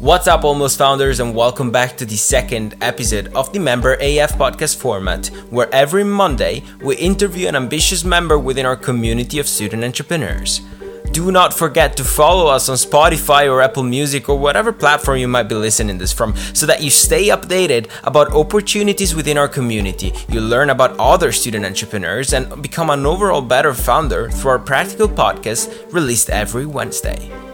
What's up, almost founders, and welcome back to the second episode of the Member AF podcast format, where every Monday we interview an ambitious member within our community of student entrepreneurs. Do not forget to follow us on Spotify or Apple Music or whatever platform you might be listening this from so that you stay updated about opportunities within our community. You learn about other student entrepreneurs and become an overall better founder through our practical podcast released every Wednesday.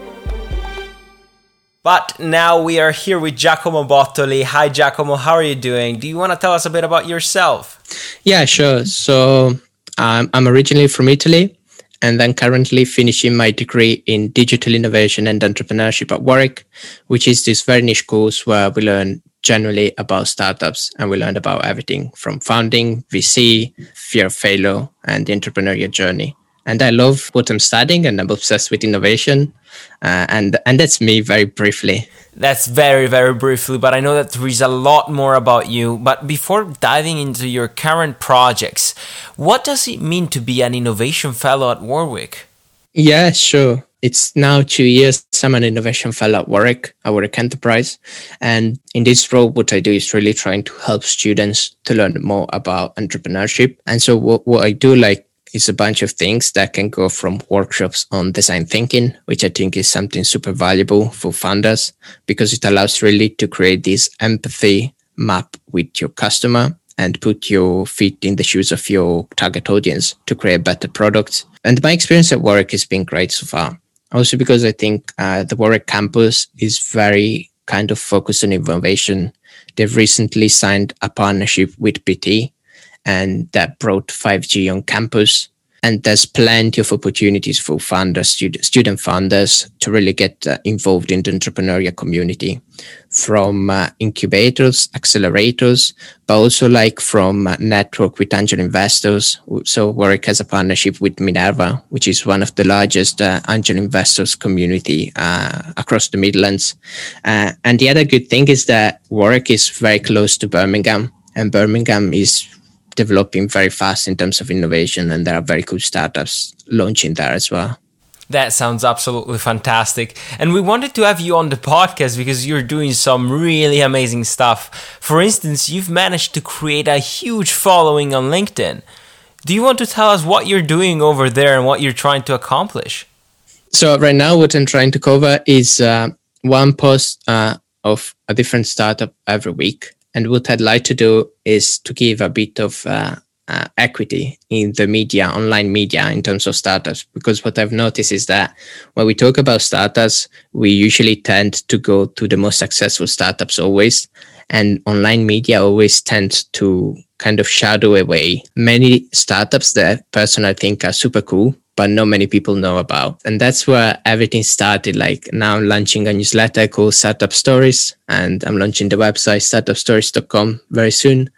But now we are here with Giacomo Bottoli. Hi, Giacomo. How are you doing? Do you want to tell us a bit about yourself? Yeah, sure. So um, I'm originally from Italy and then currently finishing my degree in digital innovation and entrepreneurship at Warwick, which is this very niche course where we learn generally about startups and we learn about everything from founding, VC, fear of failure, and the entrepreneurial journey and I love what I'm studying, and I'm obsessed with innovation, uh, and and that's me very briefly. That's very very briefly, but I know that there is a lot more about you. But before diving into your current projects, what does it mean to be an innovation fellow at Warwick? Yeah, sure. It's now two years. I'm an innovation fellow at Warwick, at Warwick Enterprise. And in this role, what I do is really trying to help students to learn more about entrepreneurship. And so what, what I do, like is a bunch of things that can go from workshops on design thinking, which I think is something super valuable for funders because it allows really to create this empathy map with your customer and put your feet in the shoes of your target audience to create better products. And my experience at Warwick has been great so far. Also because I think uh, the Warwick campus is very kind of focused on innovation. They've recently signed a partnership with BT, and that brought 5G on campus. And there's plenty of opportunities for funders, student, student funders to really get uh, involved in the entrepreneurial community from uh, incubators, accelerators, but also like from uh, network with angel investors. So Warwick has a partnership with Minerva, which is one of the largest uh, angel investors community uh, across the Midlands. Uh, and the other good thing is that Warwick is very close to Birmingham and Birmingham is developing very fast in terms of innovation, and there are very cool startups launching there as well. That sounds absolutely fantastic. And we wanted to have you on the podcast because you're doing some really amazing stuff. For instance, you've managed to create a huge following on LinkedIn. Do you want to tell us what you're doing over there and what you're trying to accomplish? So, right now, what I'm trying to cover is uh, one post uh, of a different startup every week. And what I'd like to do is to give a bit of uh, uh, equity in the media, online media, in terms of startups. Because what I've noticed is that when we talk about startups, we usually tend to go to the most successful startups always. And online media always tends to kind of shadow away many startups that personally I think are super cool, but not many people know about. And that's where everything started. Like now I'm launching a newsletter called Startup Stories and I'm launching the website startupstories.com very soon.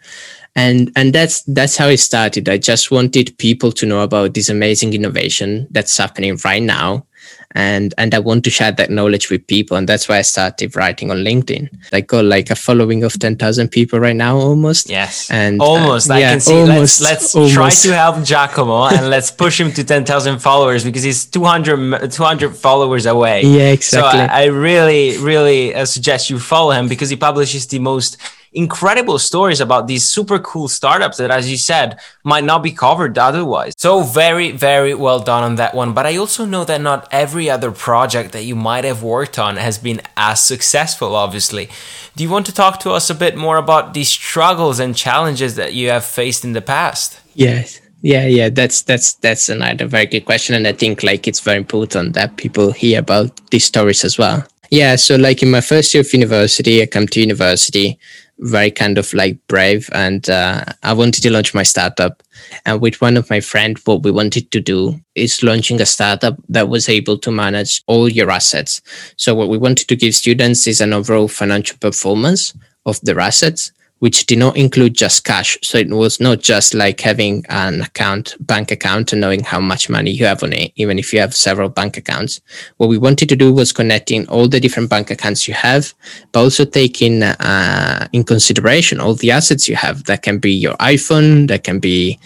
And and that's that's how it started. I just wanted people to know about this amazing innovation that's happening right now and and I want to share that knowledge with people, and that's why I started writing on LinkedIn. I got like a following of ten thousand people right now, almost. Yes, and uh, almost. Uh, I yeah, can see. Almost, let's let's almost. try to help Giacomo and let's push him to ten thousand followers because he's 200, 200 followers away. Yeah, exactly. So I, I really, really uh, suggest you follow him because he publishes the most incredible stories about these super cool startups that, as you said, might not be covered otherwise. So very, very well done on that one. But I also know that not every other project that you might have worked on has been as successful, obviously. Do you want to talk to us a bit more about the struggles and challenges that you have faced in the past? Yes. Yeah, yeah, that's that's that's another very good question, and I think like it's very important that people hear about these stories as well. Yeah, so like in my first year of university, I come to university very kind of like brave. And uh, i wanted to launch my startup. And with one of my friends what we wanted to do is launching a startup that was able to manage all your assets. So what we wanted to give students is an overall financial performance of their assets which did not include just cash. So it was not just like having an account, bank account, and knowing how much money you have on it, even if you have several bank accounts. What we wanted to do was connecting all the different bank accounts you have, but also taking uh, in consideration all the assets you have. That can be your iPhone, that can be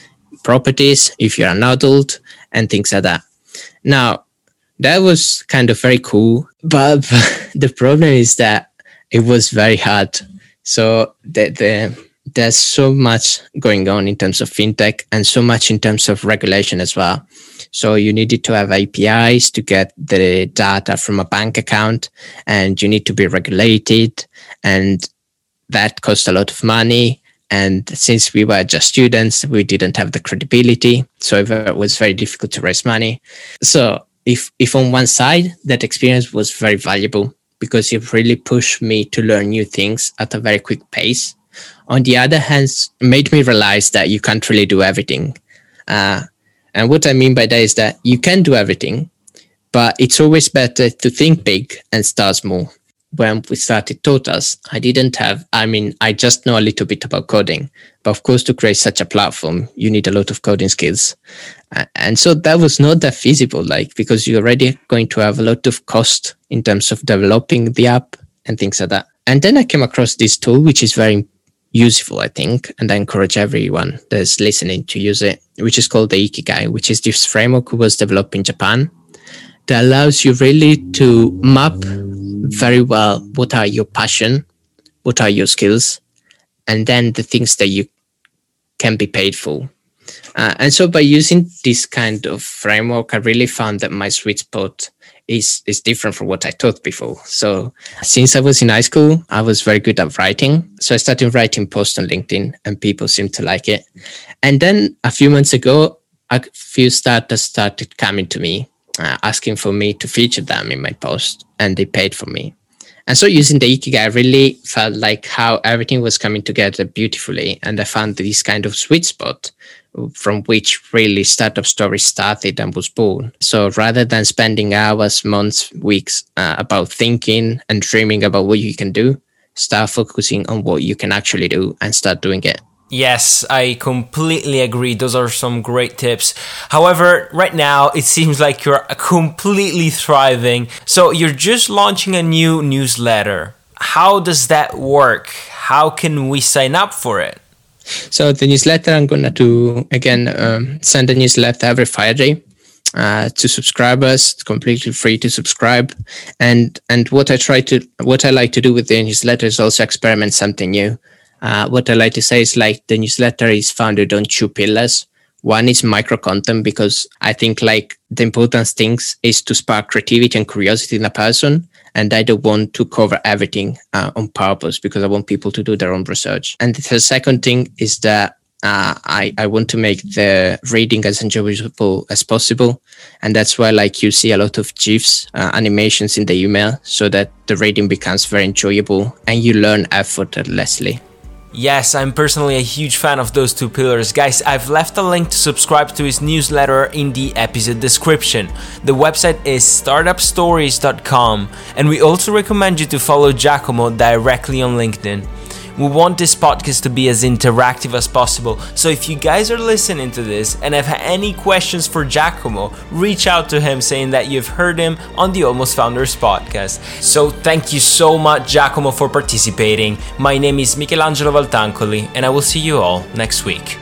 properties if you're an adult, and things like that. Now, that was kind of very cool, but the problem is that it was very hard. So the, the there's so much going on in terms of fintech and so much in terms of regulation as well. So you needed to have APIs to get the data from a bank account and you need to be regulated and that cost a lot of money. And since we were just students, we didn't have the credibility. So it was very difficult to raise money. So if, if on one side, that experience was very valuable because it really pushed me to learn new things at a very quick pace. On the other hand, made me realize that you can't really do everything. Uh, and what I mean by that is that you can do everything, but it's always better to think big and start small. When we started Totals, I didn't have, I mean, I just know a little bit about coding, but of course, to create such a platform, you need a lot of coding skills. And so that was not that feasible, like, because you're already going to have a lot of cost in terms of developing the app and things like that. And then I came across this tool, which is very useful, I think, and I encourage everyone that's listening to use it, which is called the Ikigai, which is this framework was developed in Japan that allows you really to map very well what are your passion, what are your skills, and then the things that you can be paid for. Uh, and so by using this kind of framework, I really found that my sweet spot is is different from what I thought before. So since I was in high school, I was very good at writing. So I started writing posts on LinkedIn, and people seemed to like it. And then a few months ago, a few starters started coming to me, uh, asking for me to feature them in my post, and they paid for me. And so using the Ikigai, I really felt like how everything was coming together beautifully. And I found this kind of sweet spot from which really startup story started and was born. So rather than spending hours, months, weeks uh, about thinking and dreaming about what you can do, start focusing on what you can actually do and start doing it. Yes, I completely agree. Those are some great tips. However, right now it seems like you're completely thriving. So you're just launching a new newsletter. How does that work? How can we sign up for it? So the newsletter, I'm gonna do again um, send a newsletter every Friday uh, to subscribers. It's completely free to subscribe, and and what I try to what I like to do with the newsletter is also experiment something new. Uh, what I like to say is like the newsletter is founded on two pillars. One is micro content because I think like the important things is to spark creativity and curiosity in a person and I don't want to cover everything uh, on purpose because I want people to do their own research. And the second thing is that uh, I, I want to make the reading as enjoyable as possible. And that's why like you see a lot of GIFs, uh, animations in the email so that the reading becomes very enjoyable and you learn effortlessly. Yes, I'm personally a huge fan of those two pillars. Guys, I've left a link to subscribe to his newsletter in the episode description. The website is startupstories.com, and we also recommend you to follow Giacomo directly on LinkedIn. We want this podcast to be as interactive as possible. So if you guys are listening to this and have any questions for Giacomo, reach out to him saying that you've heard him on the Almost Founders podcast. So thank you so much, Giacomo, for participating. My name is Michelangelo Valtancoli, and I will see you all next week.